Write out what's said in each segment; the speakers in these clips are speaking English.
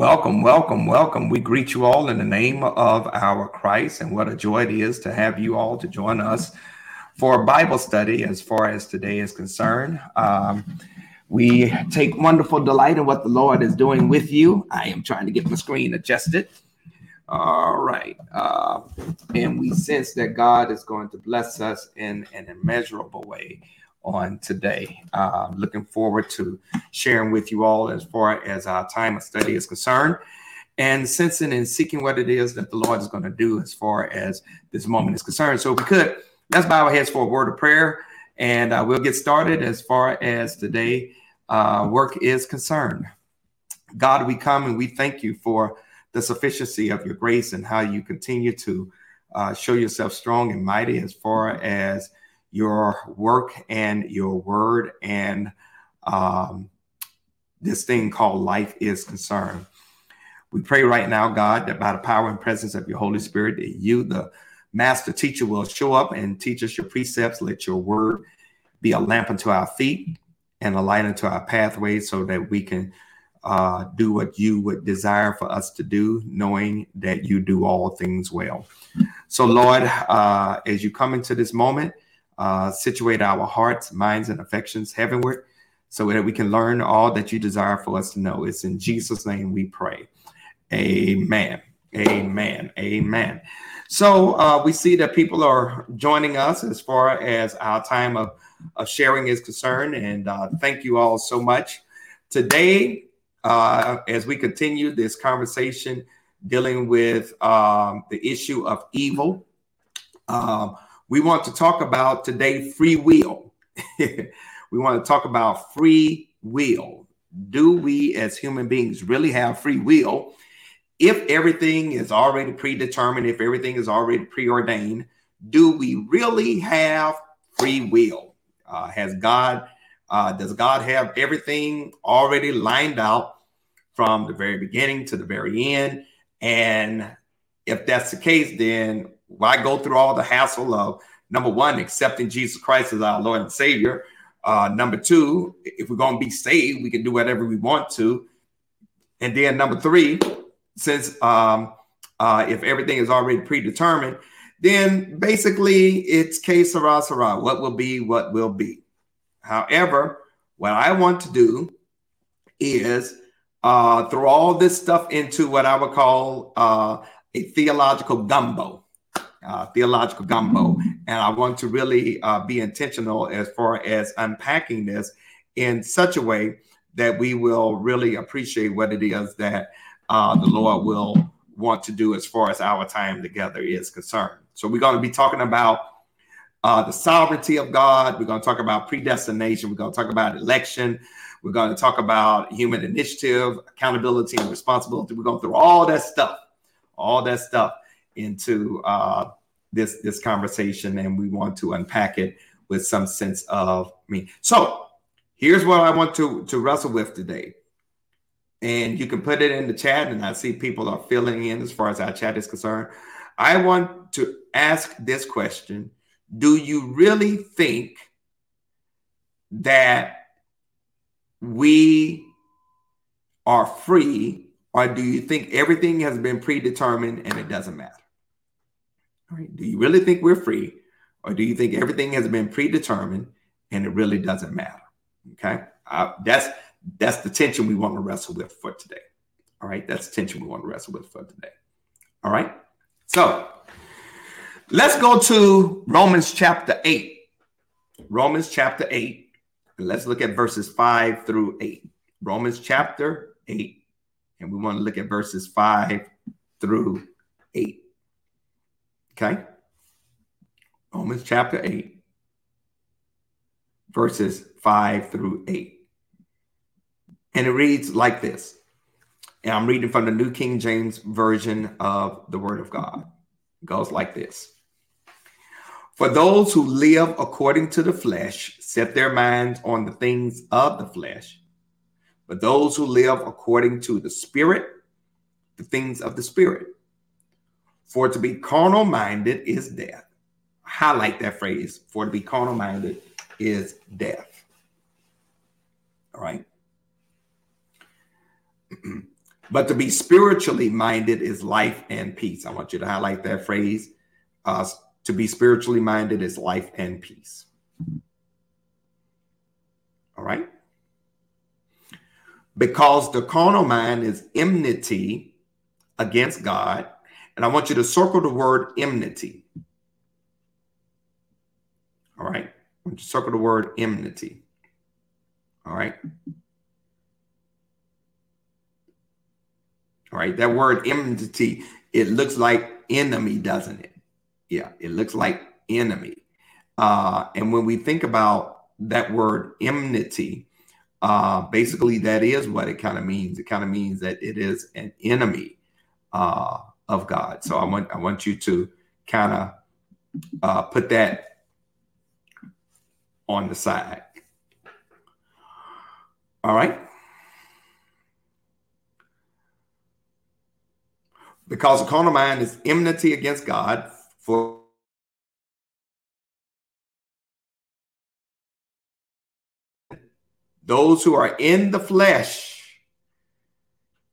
Welcome, welcome, welcome. We greet you all in the name of our Christ, and what a joy it is to have you all to join us for Bible study as far as today is concerned. Um, we take wonderful delight in what the Lord is doing with you. I am trying to get my screen adjusted. All right. Uh, and we sense that God is going to bless us in an immeasurable way on today. Uh, looking forward to sharing with you all as far as our time of study is concerned and sensing and seeking what it is that the Lord is going to do as far as this moment is concerned. So, if we could, let's bow our heads for a word of prayer and uh, we'll get started as far as today uh, work is concerned. God, we come and we thank you for the sufficiency of your grace and how you continue to uh, show yourself strong and mighty as far as your work and your word and um, this thing called life is concerned. We pray right now, God, that by the power and presence of your Holy Spirit, that you, the master teacher, will show up and teach us your precepts. Let your word be a lamp unto our feet and a light unto our pathway so that we can uh, do what you would desire for us to do, knowing that you do all things well. So, Lord, uh, as you come into this moment, uh, situate our hearts, minds, and affections heavenward so that we can learn all that you desire for us to know. It's in Jesus' name we pray. Amen. Amen. Amen. So uh, we see that people are joining us as far as our time of, of sharing is concerned. And uh, thank you all so much. Today, uh, as we continue this conversation dealing with um, the issue of evil, um, we want to talk about today free will. we want to talk about free will. Do we as human beings really have free will? If everything is already predetermined, if everything is already preordained, do we really have free will? Uh, has God, uh, does God have everything already lined out from the very beginning to the very end? And if that's the case, then why go through all the hassle of number one, accepting Jesus Christ as our Lord and Savior? Uh, number two, if we're going to be saved, we can do whatever we want to. And then number three, since um, uh, if everything is already predetermined, then basically it's que sera, sera. What will be, what will be. However, what I want to do is uh, throw all this stuff into what I would call uh, a theological gumbo uh, theological gumbo. And I want to really uh, be intentional as far as unpacking this in such a way that we will really appreciate what it is that uh, the Lord will want to do as far as our time together is concerned. So we're going to be talking about uh, the sovereignty of God. We're going to talk about predestination. We're going to talk about election. We're going to talk about human initiative, accountability, and responsibility. We're going through all that stuff, all that stuff into uh, this this conversation, and we want to unpack it with some sense of me. So here's what I want to to wrestle with today, and you can put it in the chat, and I see people are filling in as far as our chat is concerned. I want to ask this question: Do you really think that we are free, or do you think everything has been predetermined and it doesn't matter? Right? Do you really think we're free, or do you think everything has been predetermined and it really doesn't matter? Okay, uh, that's that's the tension we want to wrestle with for today. All right, that's the tension we want to wrestle with for today. All right, so let's go to Romans chapter eight. Romans chapter eight, and let's look at verses five through eight. Romans chapter eight, and we want to look at verses five through eight. Okay. Romans chapter 8, verses 5 through 8. And it reads like this. And I'm reading from the New King James Version of the Word of God. It goes like this For those who live according to the flesh set their minds on the things of the flesh, but those who live according to the Spirit, the things of the Spirit. For to be carnal minded is death. Highlight that phrase. For to be carnal minded is death. All right. But to be spiritually minded is life and peace. I want you to highlight that phrase. Uh, to be spiritually minded is life and peace. All right. Because the carnal mind is enmity against God. And I want you to circle the word enmity. All right. I want you to circle the word enmity. All right. All right. That word enmity, it looks like enemy, doesn't it? Yeah, it looks like enemy. Uh, and when we think about that word enmity, uh, basically that is what it kind of means. It kind of means that it is an enemy uh, of God. So I want I want you to kind of uh, put that on the side. All right. Because the carnal mind is enmity against God, for those who are in the flesh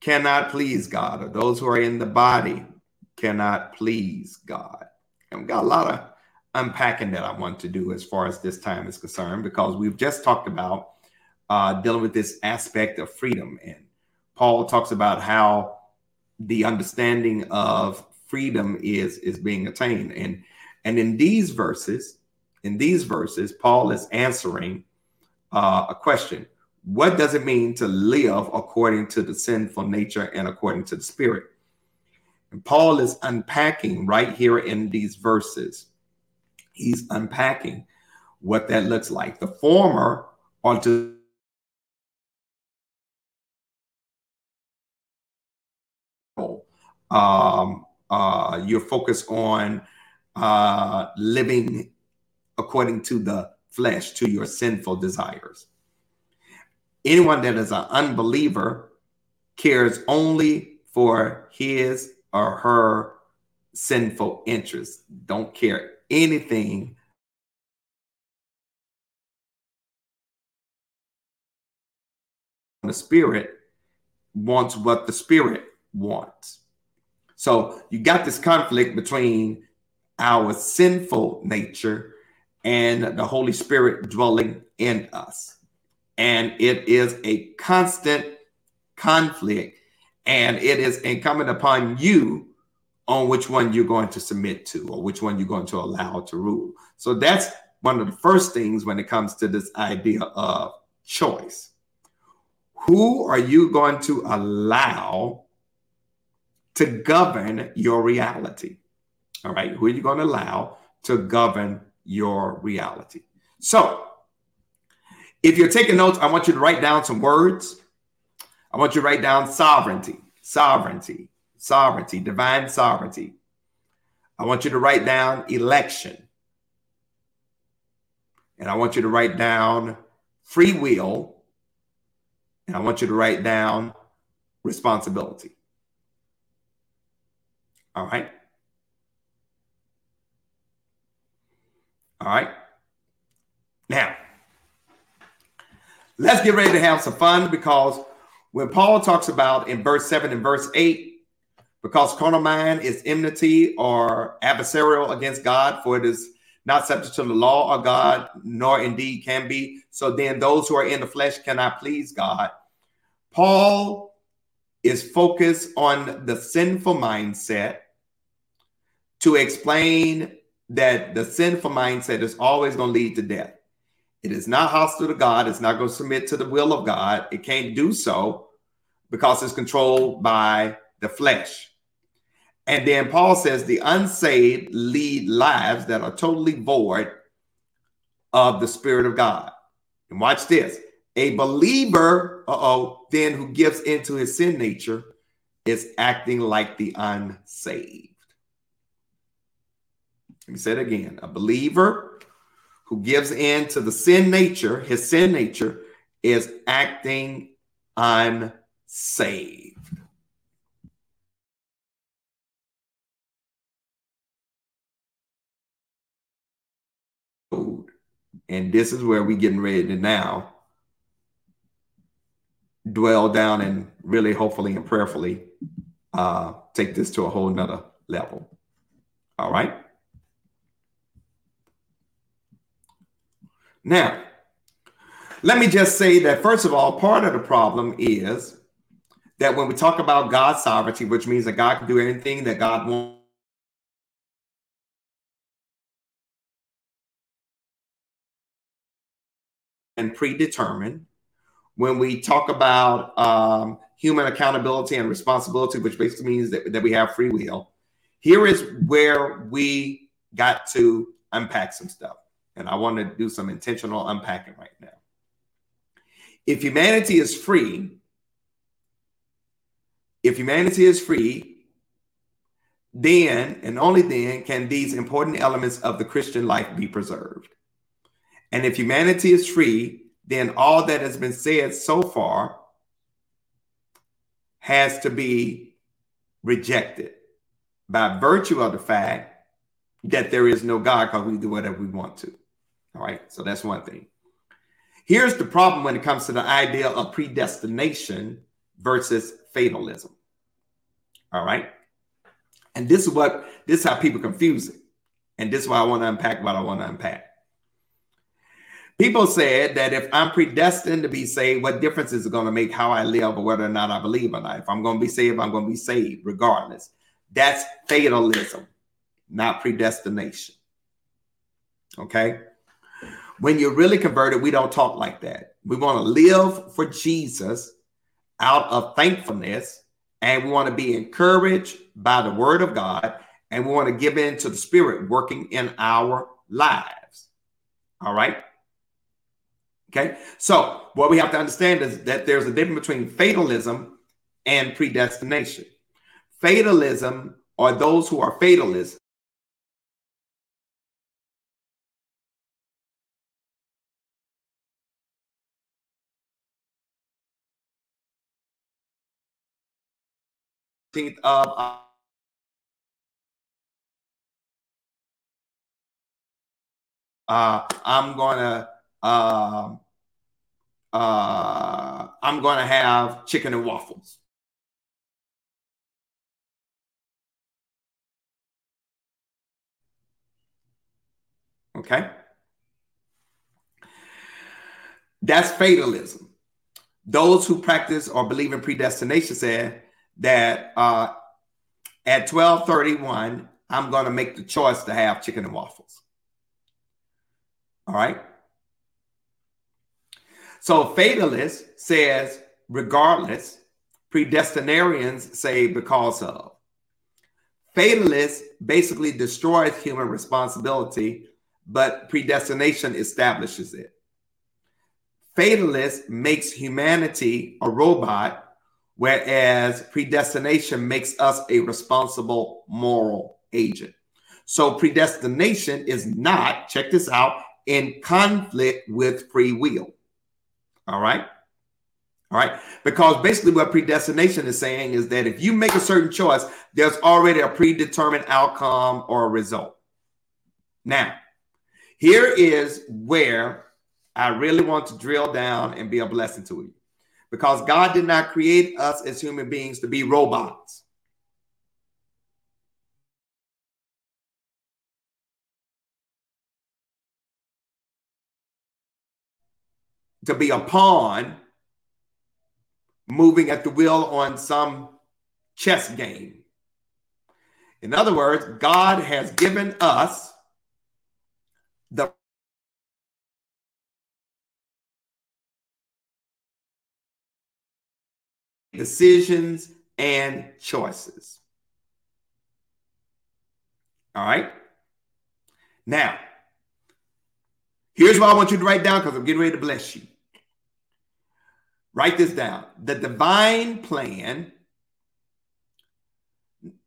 cannot please God, or those who are in the body cannot please God. And we've got a lot of unpacking that I want to do as far as this time is concerned, because we've just talked about uh, dealing with this aspect of freedom. And Paul talks about how the understanding of freedom is is being attained. And and in these verses, in these verses, Paul is answering uh, a question. What does it mean to live according to the sinful nature and according to the spirit? And Paul is unpacking right here in these verses. He's unpacking what that looks like. The former are to um, uh, you're focused on uh, living according to the flesh, to your sinful desires. Anyone that is an unbeliever cares only for his or her sinful interests, don't care anything the spirit wants what the spirit wants. So you got this conflict between our sinful nature and the Holy Spirit dwelling in us. And it is a constant conflict, and it is incumbent upon you on which one you're going to submit to or which one you're going to allow to rule. So that's one of the first things when it comes to this idea of choice. Who are you going to allow to govern your reality. All right. Who are you going to allow to govern your reality? So, if you're taking notes, I want you to write down some words. I want you to write down sovereignty, sovereignty, sovereignty, divine sovereignty. I want you to write down election. And I want you to write down free will. And I want you to write down responsibility. All right. All right. Now, let's get ready to have some fun because when Paul talks about in verse 7 and verse 8, because carnal mind is enmity or adversarial against God, for it is not subject to the law of God, nor indeed can be. So then those who are in the flesh cannot please God. Paul is focused on the sinful mindset to explain that the sinful mindset is always going to lead to death. It is not hostile to God. It's not going to submit to the will of God. It can't do so because it's controlled by the flesh. And then Paul says the unsaved lead lives that are totally void of the Spirit of God. And watch this a believer, oh, then who gives into his sin nature is acting like the unsaved. Let me say it again. A believer who gives in to the sin nature, his sin nature, is acting unsaved. And this is where we're getting ready to now dwell down and really, hopefully, and prayerfully uh, take this to a whole nother level. All right. Now, let me just say that, first of all, part of the problem is that when we talk about God's sovereignty, which means that God can do anything that God wants. And predetermined. When we talk about um, human accountability and responsibility, which basically means that, that we have free will, here is where we got to unpack some stuff. And I want to do some intentional unpacking right now. If humanity is free, if humanity is free, then and only then can these important elements of the Christian life be preserved. And if humanity is free, then all that has been said so far has to be rejected by virtue of the fact that there is no God because we do whatever we want to. All right. So that's one thing. Here's the problem when it comes to the idea of predestination versus fatalism. All right. And this is what this is how people confuse it. And this is why I want to unpack what I want to unpack. People said that if I'm predestined to be saved, what difference is it going to make how I live or whether or not I believe or not? If I'm going to be saved, I'm going to be saved regardless. That's fatalism, not predestination. Okay. When you're really converted, we don't talk like that. We want to live for Jesus out of thankfulness, and we want to be encouraged by the word of God, and we want to give in to the spirit working in our lives. All right. Okay. So, what we have to understand is that there's a difference between fatalism and predestination. Fatalism are those who are fatalists of uh, uh, I'm gonna uh, uh, I'm gonna have chicken and waffles. Okay. That's fatalism. Those who practice or believe in predestination said that uh, at 1231, I'm going to make the choice to have chicken and waffles. All right. So fatalist says, regardless, predestinarians say because of. Fatalist basically destroys human responsibility, but predestination establishes it. Fatalist makes humanity a robot whereas predestination makes us a responsible moral agent. So predestination is not, check this out, in conflict with free will. All right. All right. Because basically, what predestination is saying is that if you make a certain choice, there's already a predetermined outcome or a result. Now, here is where I really want to drill down and be a blessing to you because God did not create us as human beings to be robots. To be a pawn moving at the wheel on some chess game. In other words, God has given us the decisions, and choices. All right. Now, here's what I want you to write down because I'm getting ready to bless you. Write this down. The divine plan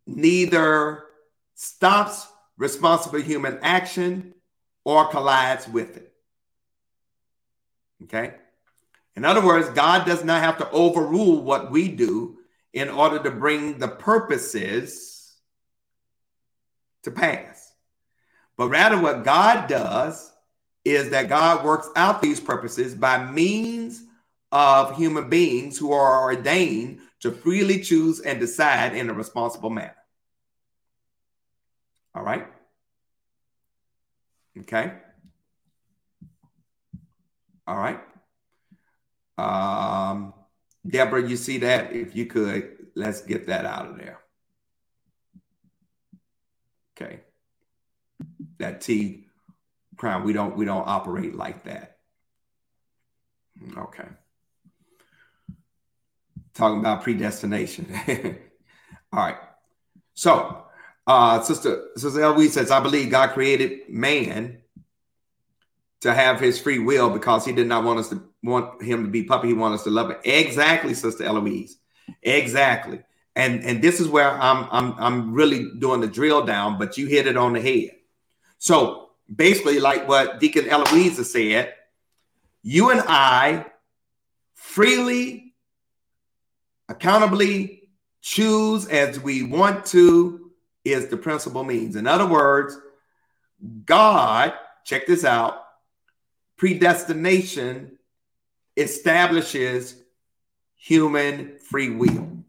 neither stops responsible human action or collides with it. Okay. In other words, God does not have to overrule what we do in order to bring the purposes to pass. But rather, what God does is that God works out these purposes by means of human beings who are ordained to freely choose and decide in a responsible manner. All right. Okay. All right. Um, Deborah, you see that? If you could, let's get that out of there. Okay. That T crown, we don't we don't operate like that. Okay. Talking about predestination. All right. So uh Sister Sister says, I believe God created man to have his free will because he did not want us to want him to be puppy. He wanted us to love it. Exactly, Sister Eloise. Exactly. And and this is where I'm I'm I'm really doing the drill down, but you hit it on the head. So basically, like what Deacon Eloise said, you and I freely, accountably choose as we want to is the principal means. In other words, God, check this out, predestination establishes human free will.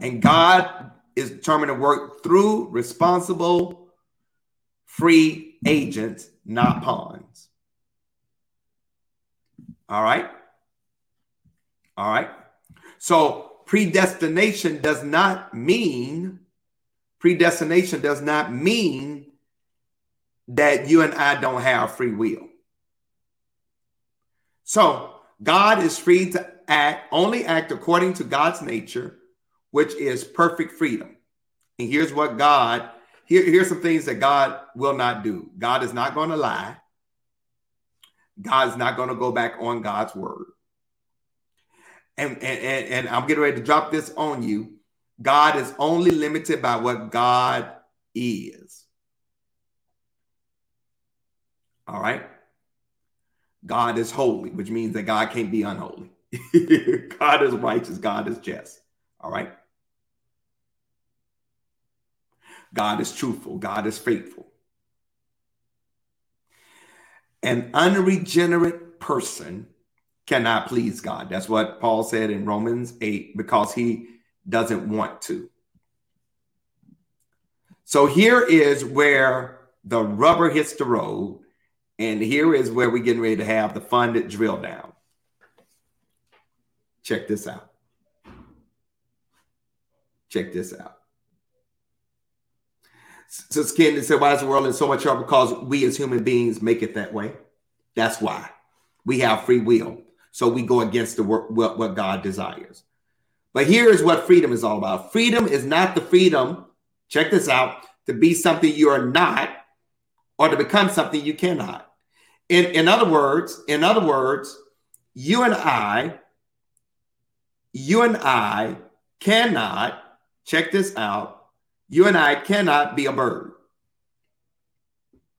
And God is determined to work through responsible free agents, not pawns. All right. All right. So predestination does not mean predestination does not mean that you and I don't have free will. So God is free to act, only act according to God's nature, which is perfect freedom. And here's what God, here, here's some things that God will not do. God is not going to lie. God's not going to go back on God's word. And, and, and, and I'm getting ready to drop this on you. God is only limited by what God is. All right. God is holy, which means that God can't be unholy. God is righteous. God is just. All right. God is truthful. God is faithful. An unregenerate person cannot please God. That's what Paul said in Romans 8 because he doesn't want to. So here is where the rubber hits the road and here is where we're getting ready to have the funded drill down. Check this out. Check this out. So Skin said, why is the world in so much trouble? Because we as human beings make it that way. That's why. We have free will. So we go against the work, what, what God desires. But here is what freedom is all about. Freedom is not the freedom, check this out, to be something you are not or to become something you cannot. In, in other words, in other words, you and I, you and I cannot, check this out, you and I cannot be a bird.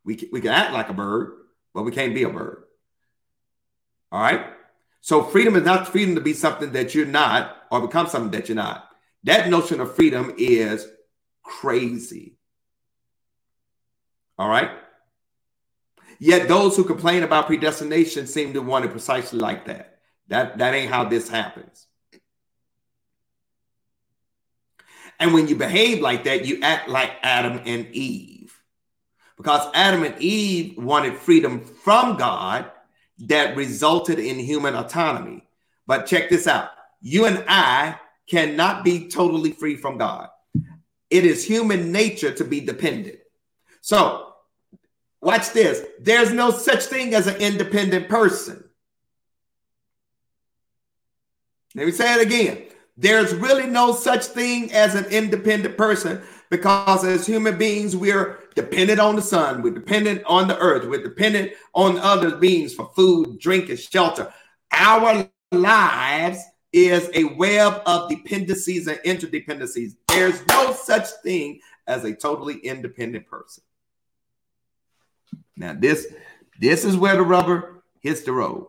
We we can act like a bird, but we can't be a bird. All right. So freedom is not freedom to be something that you're not or become something that you're not. That notion of freedom is crazy. All right. Yet those who complain about predestination seem to want it precisely like that. That, that ain't how this happens. And when you behave like that, you act like Adam and Eve. Because Adam and Eve wanted freedom from God that resulted in human autonomy. But check this out you and I cannot be totally free from God. It is human nature to be dependent. So Watch this. There's no such thing as an independent person. Let me say it again. There's really no such thing as an independent person because as human beings, we're dependent on the sun, we're dependent on the earth, we're dependent on other beings for food, drink, and shelter. Our lives is a web of dependencies and interdependencies. There's no such thing as a totally independent person. Now, this this is where the rubber hits the road.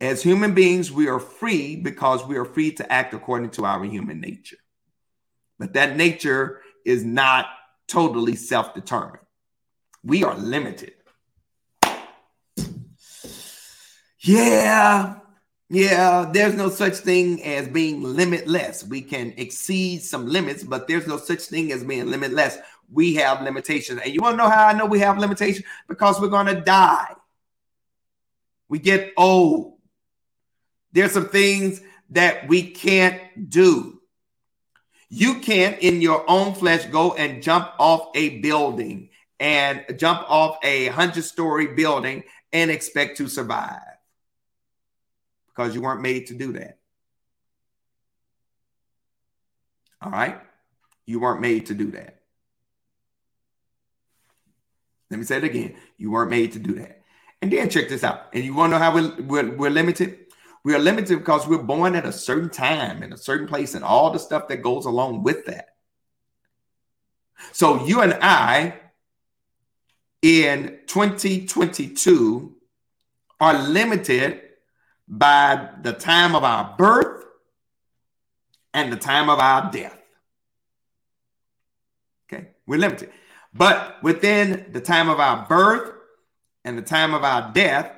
As human beings, we are free because we are free to act according to our human nature. But that nature is not totally self determined. We are limited. Yeah, yeah, there's no such thing as being limitless. We can exceed some limits, but there's no such thing as being limitless. We have limitations. And you want to know how I know we have limitations? Because we're going to die. We get old. There's some things that we can't do. You can't, in your own flesh, go and jump off a building and jump off a hundred story building and expect to survive because you weren't made to do that. All right? You weren't made to do that. Let me say it again. You weren't made to do that. And then check this out. And you want to know how we're, we're, we're limited? We are limited because we're born at a certain time in a certain place and all the stuff that goes along with that. So you and I in 2022 are limited by the time of our birth and the time of our death. Okay, we're limited. But within the time of our birth and the time of our death,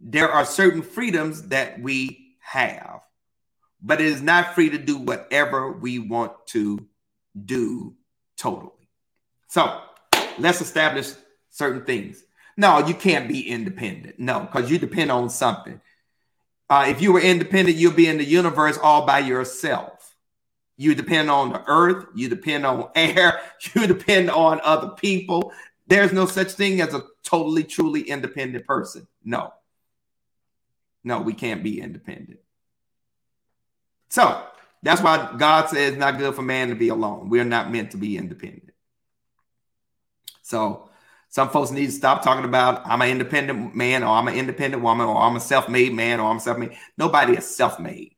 there are certain freedoms that we have. But it is not free to do whatever we want to do totally. So let's establish certain things. No, you can't be independent. No, because you depend on something. Uh, if you were independent, you'll be in the universe all by yourself. You depend on the earth, you depend on air, you depend on other people. There's no such thing as a totally, truly independent person. No. No, we can't be independent. So that's why God says it's not good for man to be alone. We're not meant to be independent. So some folks need to stop talking about I'm an independent man or I'm an independent woman or I'm a self-made man or I'm self-made. Nobody is self-made.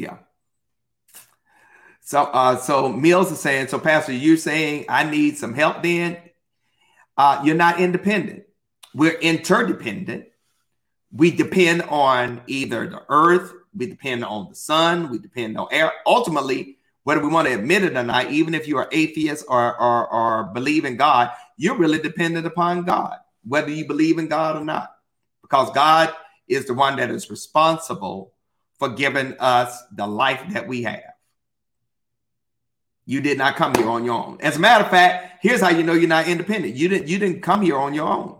Yeah. So uh so Mills is saying, so Pastor, you're saying I need some help then? Uh, you're not independent. We're interdependent. We depend on either the earth, we depend on the sun, we depend on air. Ultimately, whether we want to admit it or not, even if you are atheist or, or, or believe in God, you're really dependent upon God, whether you believe in God or not, because God is the one that is responsible for giving us the life that we have. You did not come here on your own. As a matter of fact, here's how you know you're not independent. You didn't you didn't come here on your own.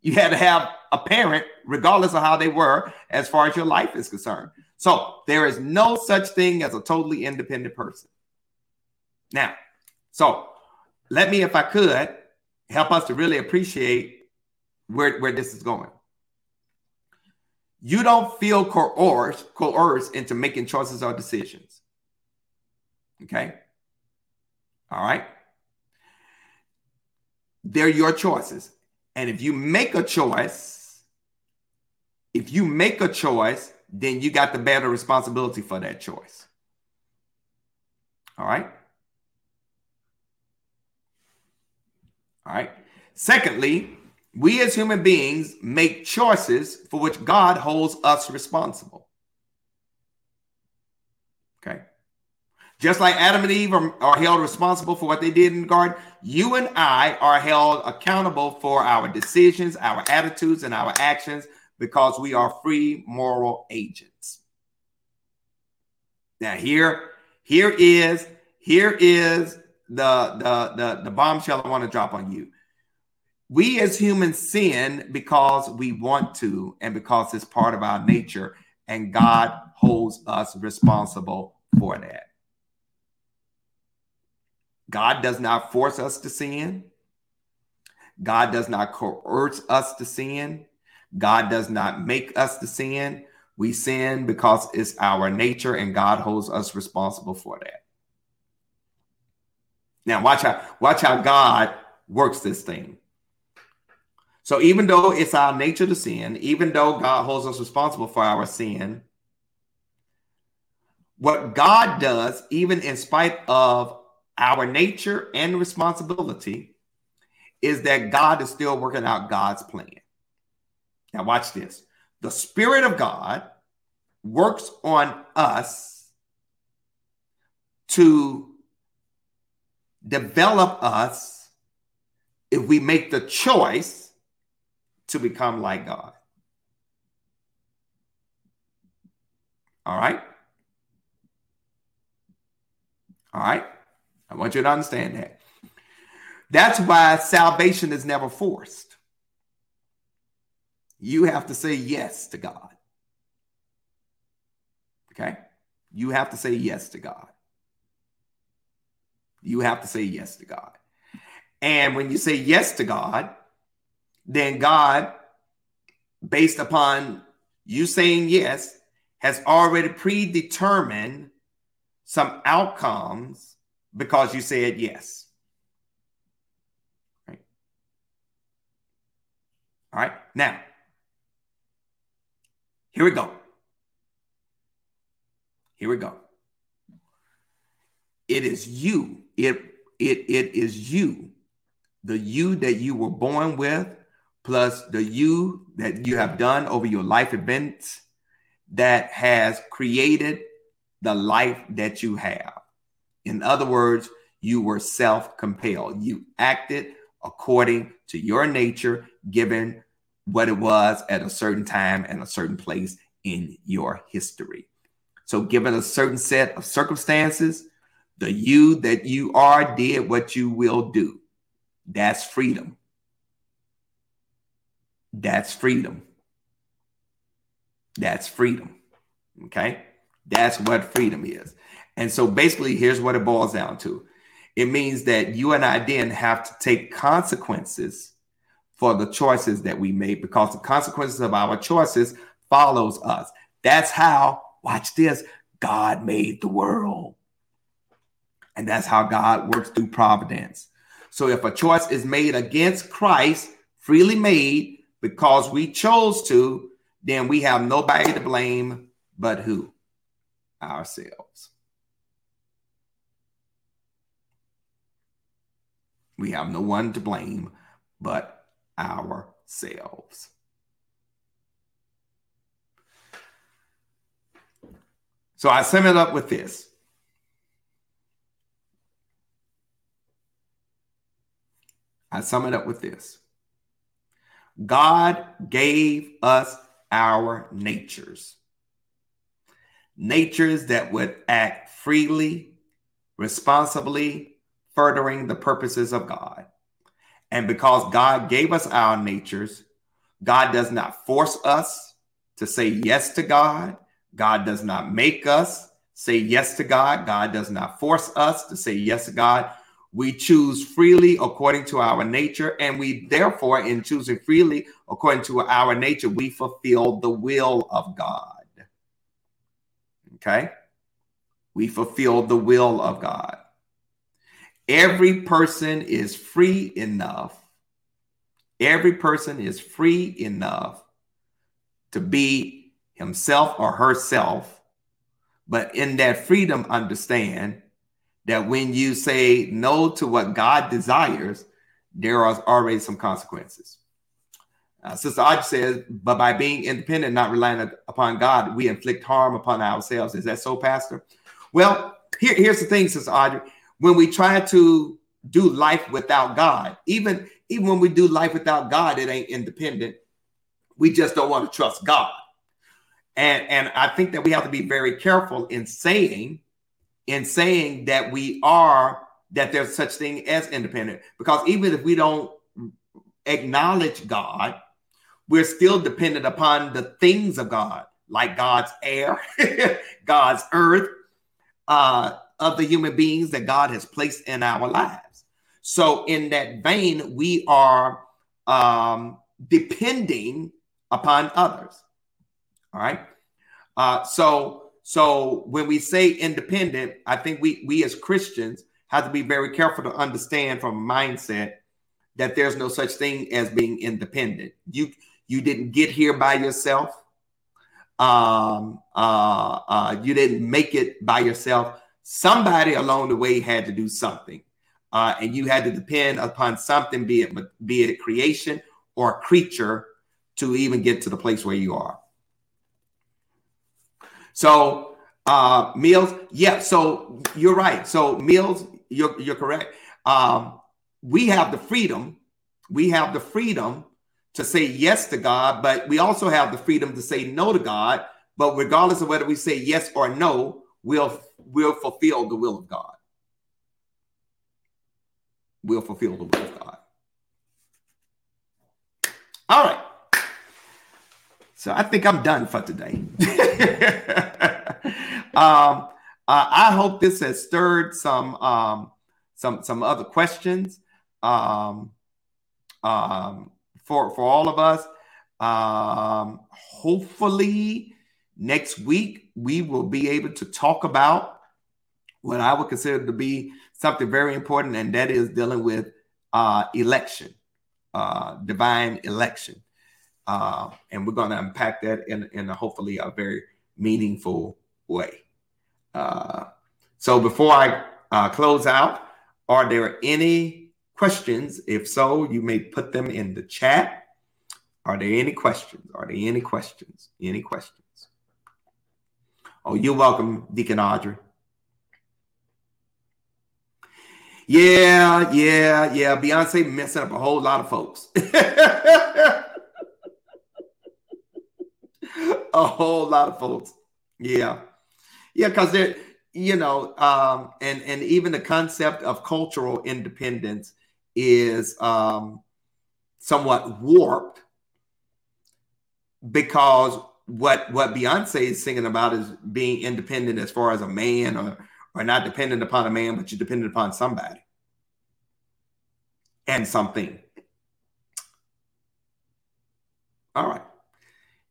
You had to have a parent, regardless of how they were, as far as your life is concerned. So there is no such thing as a totally independent person. Now, so let me, if I could, help us to really appreciate where, where this is going. You don't feel coerced, coerced into making choices or decisions. Okay. All right. They're your choices. And if you make a choice, if you make a choice then you got the better responsibility for that choice. All right. All right. Secondly, we as human beings make choices for which God holds us responsible. Okay. Just like Adam and Eve are, are, held responsible for what they did in the garden, you and I are held accountable for our decisions, our attitudes, and our actions because we are free moral agents. Now here, here is here is the the the, the bombshell I want to drop on you. We as humans sin because we want to and because it's part of our nature, and God holds us responsible for that. God does not force us to sin. God does not coerce us to sin. God does not make us to sin. We sin because it's our nature, and God holds us responsible for that. Now, watch how watch how God works this thing. So, even though it's our nature to sin, even though God holds us responsible for our sin, what God does, even in spite of our nature and responsibility, is that God is still working out God's plan. Now, watch this. The Spirit of God works on us to develop us if we make the choice to become like God. All right. All right. I want you to understand that. That's why salvation is never forced. You have to say yes to God. Okay? You have to say yes to God. You have to say yes to God. And when you say yes to God, then God, based upon you saying yes, has already predetermined some outcomes because you said yes. All right. Now, here we go. Here we go. It is you. It it it is you. The you that you were born with plus the you that you have done over your life events that has created the life that you have. In other words, you were self compelled. You acted according to your nature, given what it was at a certain time and a certain place in your history. So, given a certain set of circumstances, the you that you are did what you will do. That's freedom. That's freedom. That's freedom. Okay. That's what freedom is. And so basically, here's what it boils down to it means that you and I then have to take consequences for the choices that we made because the consequences of our choices follows us. That's how, watch this, God made the world. And that's how God works through providence. So if a choice is made against Christ, freely made because we chose to, then we have nobody to blame but who? Ourselves. We have no one to blame but ourselves. So I sum it up with this. I sum it up with this God gave us our natures, natures that would act freely, responsibly, furthering the purposes of God. And because God gave us our natures, God does not force us to say yes to God. God does not make us say yes to God. God does not force us to say yes to God. We choose freely according to our nature, and we therefore, in choosing freely according to our nature, we fulfill the will of God. Okay? We fulfill the will of God. Every person is free enough. Every person is free enough to be himself or herself. But in that freedom, understand that when you say no to what God desires, there are already some consequences. Uh, Sister Audrey says, but by being independent, not relying upon God, we inflict harm upon ourselves. Is that so, Pastor? Well, here, here's the thing, Sister Audrey. When we try to do life without God, even, even when we do life without God, it ain't independent. We just don't want to trust God. And, and I think that we have to be very careful in saying in saying that we are that there's such thing as independent. Because even if we don't acknowledge god we're still dependent upon the things of god like god's air god's earth uh, of the human beings that god has placed in our lives. So in that vein we are um, depending upon others. All right? Uh, so so when we say independent, I think we we as Christians have to be very careful to understand from a mindset that there's no such thing as being independent. You you didn't get here by yourself. Um, uh, uh, you didn't make it by yourself. Somebody along the way had to do something, uh, and you had to depend upon something, be it be it creation or a creature, to even get to the place where you are. So uh meals, yeah. So you're right. So meals, you're you're correct. Um, we have the freedom. We have the freedom to say yes to God, but we also have the freedom to say no to God. But regardless of whether we say yes or no, we'll we'll fulfill the will of God. We'll fulfill the will of God. All right. So I think I'm done for today. um, uh, I hope this has stirred some um, some some other questions um, um, for for all of us. Um, hopefully, next week we will be able to talk about what I would consider to be something very important, and that is dealing with uh, election, uh, divine election. Uh, and we're going to unpack that in, in a hopefully a very meaningful way. Uh, so before I uh, close out, are there any questions? If so, you may put them in the chat. Are there any questions? Are there any questions? Any questions? Oh, you're welcome, Deacon Audrey. Yeah, yeah, yeah. Beyonce messing up a whole lot of folks. a whole lot of folks. Yeah. Yeah, because they're, you know, um, and and even the concept of cultural independence is um somewhat warped because what what Beyonce is singing about is being independent as far as a man or or not dependent upon a man, but you're dependent upon somebody and something. All right.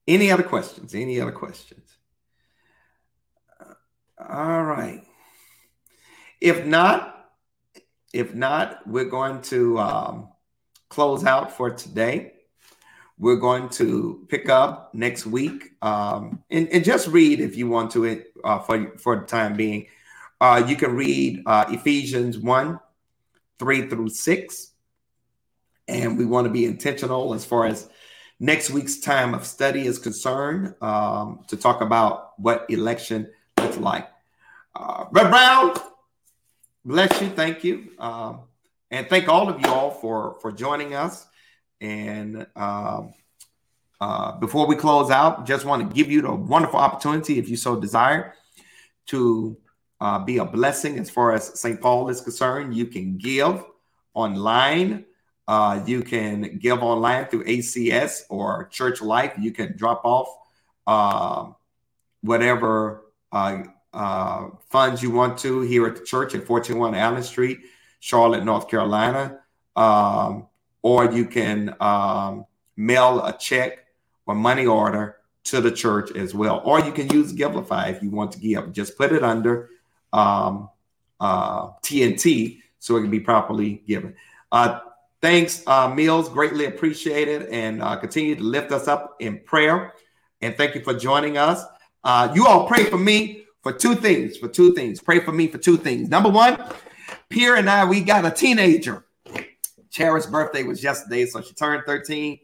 Any other questions? Any other questions? Uh, all right. If not, if not, we're going to um, close out for today. We're going to pick up next week um, and, and, just read if you want to it uh, for for the time being. Uh, you can read uh, Ephesians one, three through six, and we want to be intentional as far as next week's time of study is concerned um, to talk about what election looks like. Uh, Brown, bless you. Thank you. Um, and thank all of you all for, for joining us. And um, uh, before we close out, just want to give you the wonderful opportunity, if you so desire, to uh, be a blessing as far as St. Paul is concerned. You can give online uh, you can give online through ACS or Church Life. You can drop off uh, whatever uh, uh, funds you want to here at the church at 421 Allen Street, Charlotte, North Carolina. Um, or you can um, mail a check or money order to the church as well. Or you can use Givelify if you want to give. Just put it under um, uh, TNT so it can be properly given. Uh, Thanks, uh, Mills. Greatly appreciated and uh, continue to lift us up in prayer. And thank you for joining us. Uh, you all pray for me for two things. For two things. Pray for me for two things. Number one, Pierre and I, we got a teenager. Chara's birthday was yesterday, so she turned 13.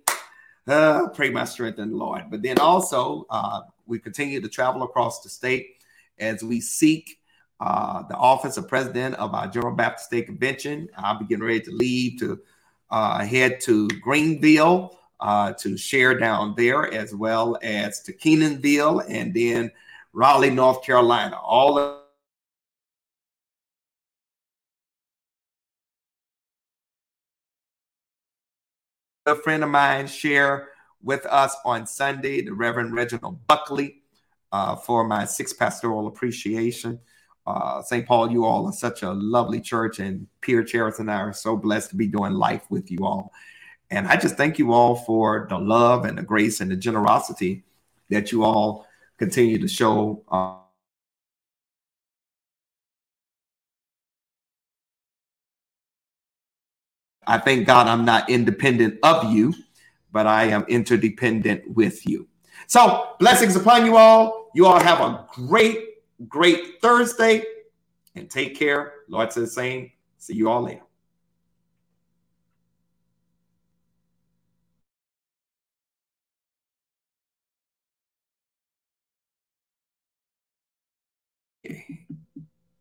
Uh, pray my strength in the Lord. But then also, uh, we continue to travel across the state as we seek uh, the office of president of our General Baptist State Convention. I'll be getting ready to leave to uh, head to Greenville uh, to share down there, as well as to Kenansville and then Raleigh, North Carolina. All of a friend of mine share with us on Sunday, the Reverend Reginald Buckley, uh, for my six pastoral appreciation uh, St. Paul, you all are such a lovely church, and Pierre Charis and I are so blessed to be doing life with you all. And I just thank you all for the love and the grace and the generosity that you all continue to show. Uh, I thank God I'm not independent of you, but I am interdependent with you. So, blessings upon you all. You all have a great great Thursday and take care. Lord says the same. See you all later. Okay.